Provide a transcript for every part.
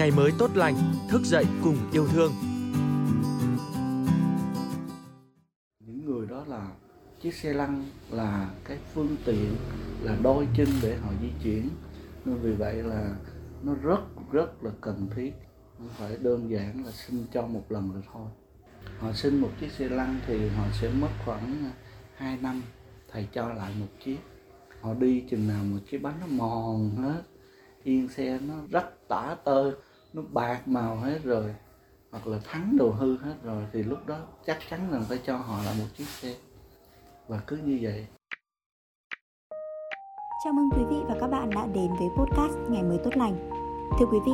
ngày mới tốt lành, thức dậy cùng yêu thương. Những người đó là chiếc xe lăn là cái phương tiện là đôi chân để họ di chuyển. Nên vì vậy là nó rất rất là cần thiết. Không phải đơn giản là xin cho một lần rồi thôi. Họ xin một chiếc xe lăn thì họ sẽ mất khoảng à, 2 năm thầy cho lại một chiếc. Họ đi chừng nào một chiếc bánh nó mòn hết yên xe nó rất tả tơi nó bạc màu hết rồi hoặc là thắng đồ hư hết rồi thì lúc đó chắc chắn là phải cho họ là một chiếc xe và cứ như vậy Chào mừng quý vị và các bạn đã đến với podcast Ngày mới tốt lành. Thưa quý vị,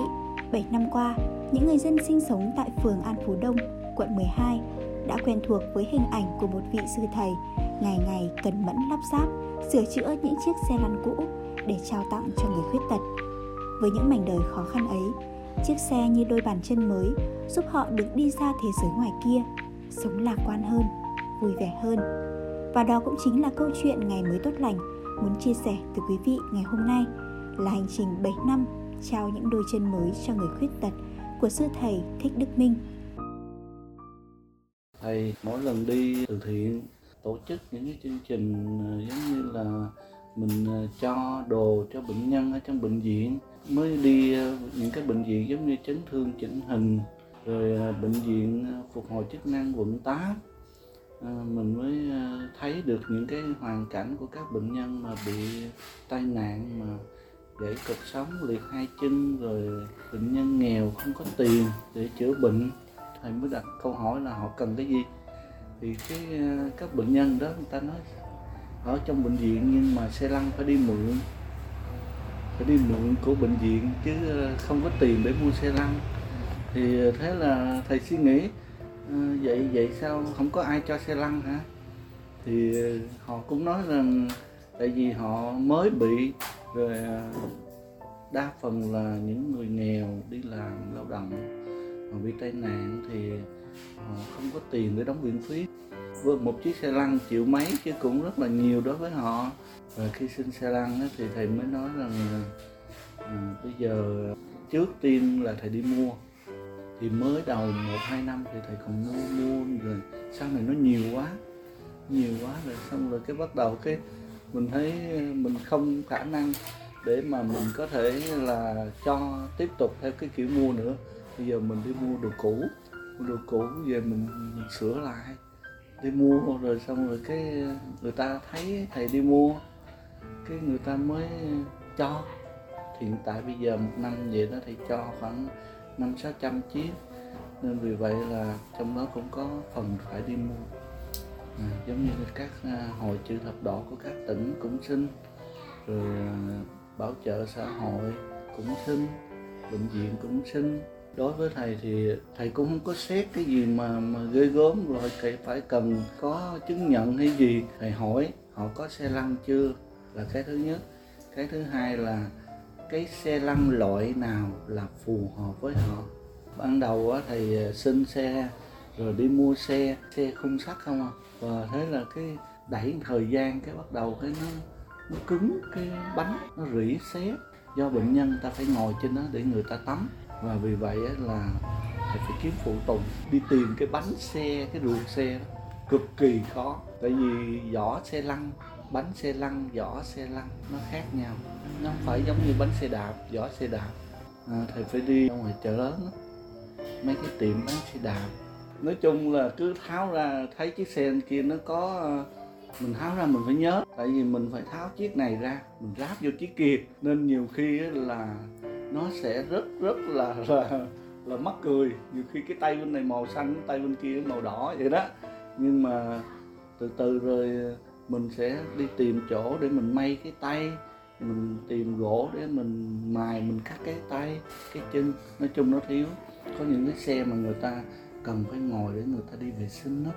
7 năm qua, những người dân sinh sống tại phường An Phú Đông, quận 12 đã quen thuộc với hình ảnh của một vị sư thầy ngày ngày cần mẫn lắp ráp, sửa chữa những chiếc xe lăn cũ để trao tặng cho người khuyết tật. Với những mảnh đời khó khăn ấy, chiếc xe như đôi bàn chân mới giúp họ được đi ra thế giới ngoài kia, sống lạc quan hơn, vui vẻ hơn. Và đó cũng chính là câu chuyện ngày mới tốt lành muốn chia sẻ từ quý vị ngày hôm nay là hành trình 7 năm trao những đôi chân mới cho người khuyết tật của sư thầy Thích Đức Minh. Thầy mỗi lần đi từ thiện tổ chức những cái chương trình à, giống như là mình à, cho đồ cho bệnh nhân ở trong bệnh viện mới đi ờ, những cái bệnh viện giống như chấn thương, chỉnh hình, rồi ờ, bệnh viện ờ, phục hồi chức năng quận 8 mình mới thấy được những cái hoàn cảnh của các bệnh nhân mà bị tai nạn, mà gãy cột sống, liệt hai chân, rồi bệnh nhân nghèo không có tiền để chữa bệnh. Thầy mới đặt câu hỏi là họ cần cái gì? Thì cái các bệnh nhân đó, người ta nói, ở trong bệnh viện nhưng mà xe lăn phải đi mượn phải đi mượn của bệnh viện chứ ờ, không có tiền để mua xe lăn. Thì ờ, thế là thầy suy nghĩ ờ, vậy vậy sao không có ai cho xe lăn hả? Thì họ cũng nói rằng tại vì họ mới bị, rồi đa phần là những người nghèo đi làm lao động, họ bị tai nạn thì họ không có tiền để đóng viện phí. Với một chiếc xe lăn chịu mấy chứ cũng rất là nhiều đối với họ và khi xin xe lăn thì thầy mới nói rằng à, bây giờ trước tiên là thầy đi mua. Thì mới đầu một hai năm thì thầy còn mua mua rồi sau này nó nhiều quá nhiều quá rồi xong rồi cái bắt đầu cái mình thấy à, mình không khả năng để mà mình có thể là cho tiếp tục theo cái kiểu mua nữa. Bây giờ mình đi mua đồ cũ mua đồ cũ về mình, mình sửa lại đi mua. Rồi xong rồi cái người ta thấy thầy đi mua cái người ta mới ờ, cho. Hiện tại bây giờ một năm vậy đó thì cho khoảng năm sáu trăm chiếc. Nên vì vậy là trong đó cũng có phần phải đi mua. À, giống như các à, hội chữ thập đỏ của các tỉnh cũng xin. Rồi à, bảo trợ xã hội cũng xin bệnh viện cũng xin. Đối với thầy thì thầy cũng không có xét cái gì mà mà ghê gớm rồi. Thầy phải cần có chứng nhận hay gì thầy hỏi họ có xe lăn chưa? Là cái thứ nhất. Cái thứ hai là cái xe lăn loại nào là phù hợp với họ. Ban đầu thì à, xin xe rồi đi mua xe xe khung sắt không à. Và thế là cái đẩy thời gian cái bắt đầu cái nó nó cứng cái bánh, nó rỉ xé do bệnh nhân ta phải ngồi trên đó để người ta tắm. Và vì vậy là phải kiếm phụ tùng, đi tìm cái bánh xe, cái ruột xe đó. Cực kỳ khó. Tại vì vỏ xe lăn bánh xe lăn vỏ xe lăn nó khác nhau. Nó không phải giống như bánh xe đạp vỏ xe đạp. À, thầy phải đi ra ngoài chợ lớn đó. mấy cái tiệm bán xe đạp. Nói chung là cứ tháo ra thấy chiếc xe kia nó có mình tháo ra mình phải nhớ. Tại vì mình phải tháo chiếc này ra mình ráp vô chiếc kia. Nên nhiều khi là nó sẽ rất rất là là là mắc cười. Nhiều khi cái tay bên này màu xanh tay bên kia màu đỏ vậy đó. Nhưng mà từ từ rồi mình sẽ đi tìm chỗ để mình may cái tay, mình tìm gỗ để mình mài, mình cắt cái tay, cái chân. Nói chung nó thiếu. Có những cái xe mà người ta cần phải ngồi để người ta đi vệ sinh đó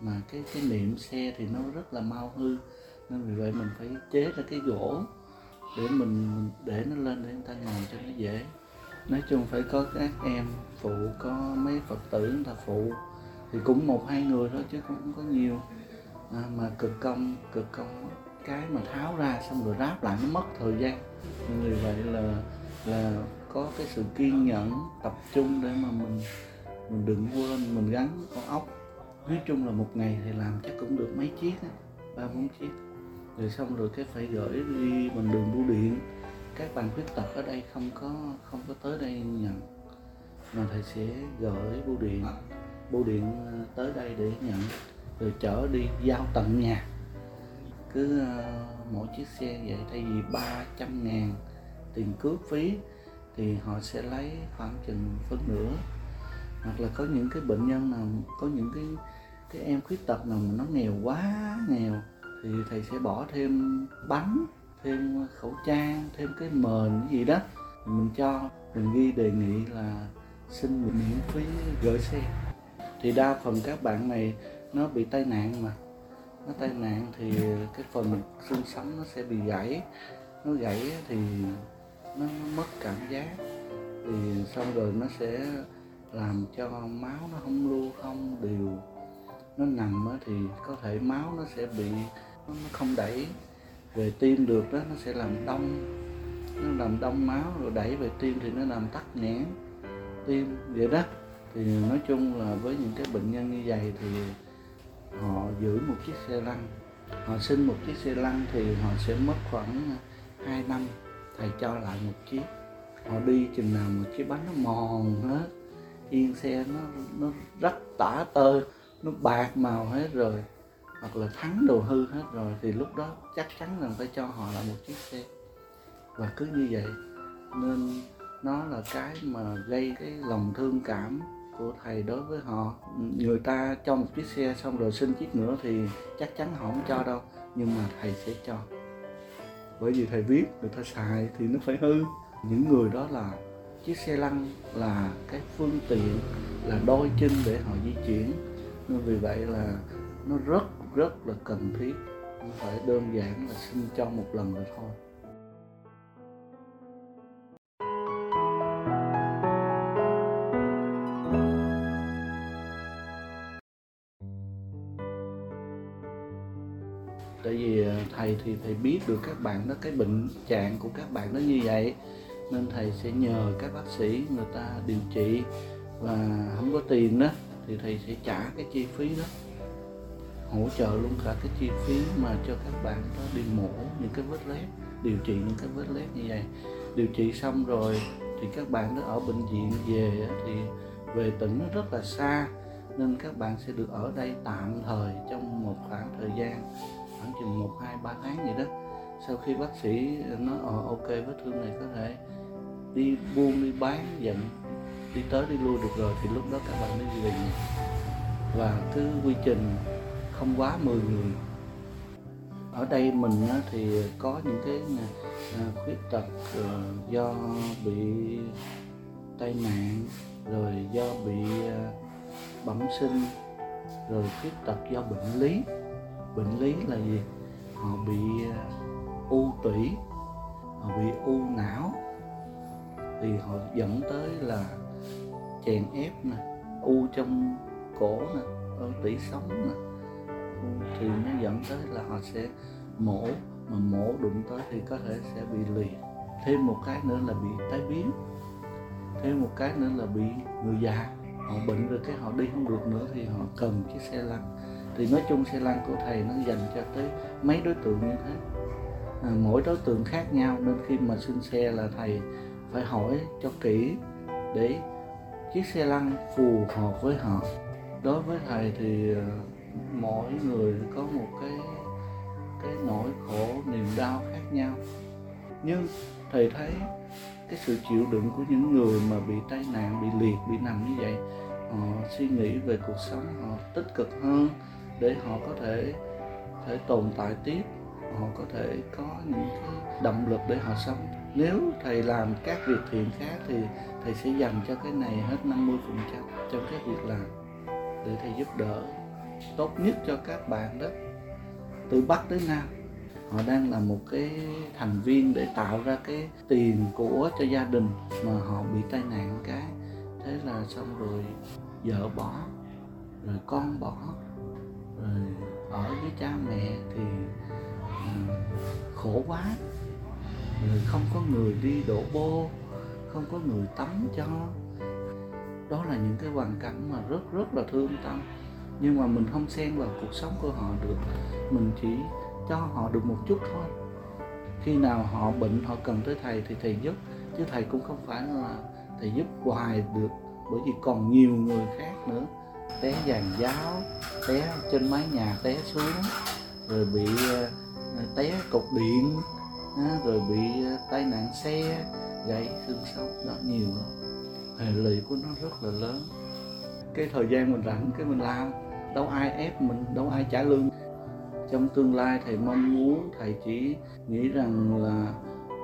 mà cái cái niệm xe thì nó rất là mau hư. Nên vì vậy mình phải chế ra cái gỗ để mình, để nó lên để người ta ngồi cho nó dễ. Nói chung phải có các em phụ, có mấy phật tử người ta phụ. Thì cũng một, hai người thôi chứ cũng không có nhiều à, mà cực công cực công cái mà tháo ra xong rồi ráp lại nó mất thời gian. Vì vậy là là có cái sự kiên nhẫn tập trung để mà mình mình đừng quên mình gắn con ốc. Nói chung là một ngày thì làm chắc cũng được mấy chiếc ba bốn chiếc. Rồi xong rồi cái phải gửi đi bằng đường bưu điện. Các bạn khuyết tật ở đây không có không có tới đây nhận mà thầy sẽ gửi bưu điện. Bưu điện à, tới đây để nhận rồi chở đi giao tận nhà. Cứ ờ, mỗi chiếc xe vậy, thay vì 300 ngàn tiền cước phí, thì họ sẽ lấy khoảng chừng phân nửa. Hoặc là có những cái bệnh nhân nào, có những cái cái em khuyết tật nào mà nó nghèo quá, nghèo, thì thầy sẽ bỏ thêm bánh, thêm khẩu trang, thêm cái mền cái gì đó. Mình cho, mình ghi đề nghị là xin miễn phí gửi xe. Thì đa phần các bạn này nó bị tai nạn mà. Nó tai nạn thì cái phần xương sống nó sẽ bị gãy. Nó gãy thì nó, nó mất cảm giác. Thì xong rồi nó sẽ làm cho máu nó không lưu không đều. Nó nằm thì có thể máu nó sẽ bị nó không đẩy. Về tim được đó nó sẽ làm đông. Nó làm đông máu rồi đẩy về tim thì nó làm tắc nghẽn. Tim vậy đó. Thì nói chung là với những cái bệnh nhân như vậy thì họ giữ một chiếc xe lăn. Họ xin một chiếc xe lăn thì họ sẽ mất khoảng à, 2 năm. Thầy cho lại một chiếc. Họ đi chừng nào một chiếc bánh nó mòn hết, yên xe nó nó rách tả tơi nó bạc màu hết rồi, hoặc là thắng đồ hư hết rồi, thì lúc đó chắc chắn rằng phải cho họ lại một chiếc xe. Và cứ như vậy, nên nó là cái mà gây cái lòng thương cảm của thầy đối với họ. Người ta cho một chiếc xe xong rồi xin chiếc nữa thì chắc chắn họ không cho đâu, nhưng mà thầy sẽ cho. Bởi vì thầy biết người ta xài thì nó phải hư. Những người đó là, chiếc xe lăn là cái phương tiện, là đôi chân để họ di chuyển. Nên vì vậy là nó rất rất là cần thiết. Nó phải đơn giản là xin cho một lần rồi thôi. Tại vì ờ, thầy thì thầy biết được các bạn đó, cái bệnh trạng của các bạn đó như vậy, nên thầy sẽ nhờ các bác sĩ người ta điều trị. Và không có tiền đó, thì thầy sẽ trả cái chi phí đó, hỗ trợ luôn cả cái chi phí mà cho các bạn đó đi mổ những cái vết lép điều trị những cái vết lép như vậy. Điều trị xong rồi thì các bạn đó ở bệnh viện về thì về tỉnh nó rất là xa, nên các bạn sẽ được ở đây tạm thời trong một khoảng thời gian khoảng chừng một hai ba tháng vậy đó. Sau khi bác sĩ nói ờ, ok vết thương này có thể đi buôn đi bán giận đi tới đi lui được rồi. Thì lúc đó các bạn mới về nhà và cứ quy trình không quá 10 người. Ở đây mình thì có những cái à, khuyết tật ờ, do bị tai nạn rồi do bị à, bẩm sinh rồi khuyết tật do bệnh lý bệnh lý là gì? Họ bị à, u tủy, họ bị u não. Thì họ dẫn tới là chèn ép nè, u trong cổ nè, ở tủy sống nè. Thì nó dẫn tới là họ sẽ mổ, mà mổ đụng tới thì có thể sẽ bị liệt thêm một cái nữa là bị tái biến. Thêm một cái nữa là bị người già. Họ bệnh rồi cái họ đi không được nữa thì họ cần chiếc xe lăn thì nói chung xe lăn của thầy nó dành cho tới mấy đối tượng như thế. À, mỗi đối tượng khác nhau nên khi mà xin xe là thầy phải hỏi cho kỹ để chiếc xe lăn phù hợp với họ. Đối với thầy thì à, mỗi người có một cái cái nỗi khổ niềm đau khác nhau. Nhưng thầy thấy cái sự chịu đựng của những người mà bị tai nạn bị liệt bị nằm như vậy họ suy nghĩ về cuộc sống họ tích cực hơn để họ có thể thể tồn tại tiếp. Họ có thể có những cái động lực để họ sống. Nếu thầy làm các việc thiện khác thì thầy sẽ dành cho cái này hết 50% trong cái việc làm để thầy giúp đỡ tốt nhất cho các bạn đó. Từ bắc tới nam, họ đang là một cái thành viên để tạo ra cái tiền của cho gia đình mà họ bị tai nạn cái. Thế là xong rồi, vợ bỏ, rồi con bỏ rồi ở với cha mẹ thì uh, khổ quá. Rồi không có người đi đổ bô không có người tắm cho. Đó là những cái hoàn cảnh mà rất rất là thương tâm. Nhưng mà mình không xen vào cuộc sống của họ được. Mình chỉ cho họ được một chút thôi. Khi nào họ bệnh họ cần tới thầy thì thầy giúp. Chứ thầy cũng không phải là thầy giúp hoài được bởi vì còn nhiều người khác nữa té giàn giáo, té trên mái nhà té xuống, rồi bị ờ, té cột điện rồi bị ờ, tai nạn xe gãy xương sống, đó, nhiều lắm. Hệ lụy của nó rất là lớn. Cái thời gian mình rảnh, cái mình làm, đâu ai ép mình, đâu ai trả lương. Trong tương lai, thầy mong muốn, thầy chỉ nghĩ rằng là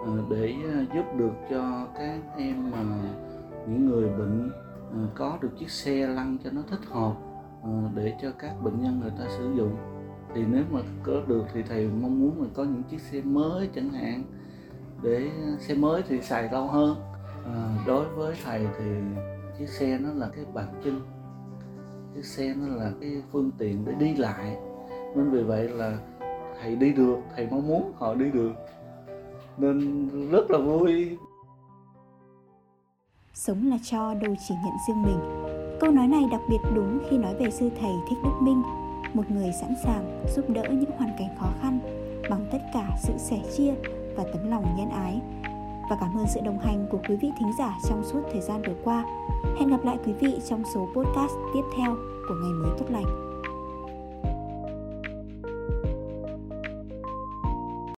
ờ, để giúp được cho các em mà những người bệnh Ờ, có được chiếc xe lăn cho nó thích hợp ờ, để cho các bệnh nhân người ta sử dụng. Thì nếu mà có được thì thầy mong muốn mình có những chiếc xe mới chẳng hạn để xe mới thì xài lâu hơn. À, đối với thầy thì chiếc xe nó là cái bàn chân chiếc xe nó là cái phương tiện để đi lại. Nên vì vậy là thầy đi được thầy mong muốn họ đi được. Nên rất là vui sống là cho, đâu chỉ nhận riêng mình câu nói này đặc biệt đúng khi nói về sư thầy thích đức minh, một người sẵn sàng giúp đỡ những hoàn cảnh khó khăn bằng tất cả sự sẻ chia và tấm lòng nhân ái và cảm ơn sự đồng hành của quý vị thính giả trong suốt thời gian vừa qua. Hẹn gặp lại quý vị trong số podcast tiếp theo của ngày mới tốt lành.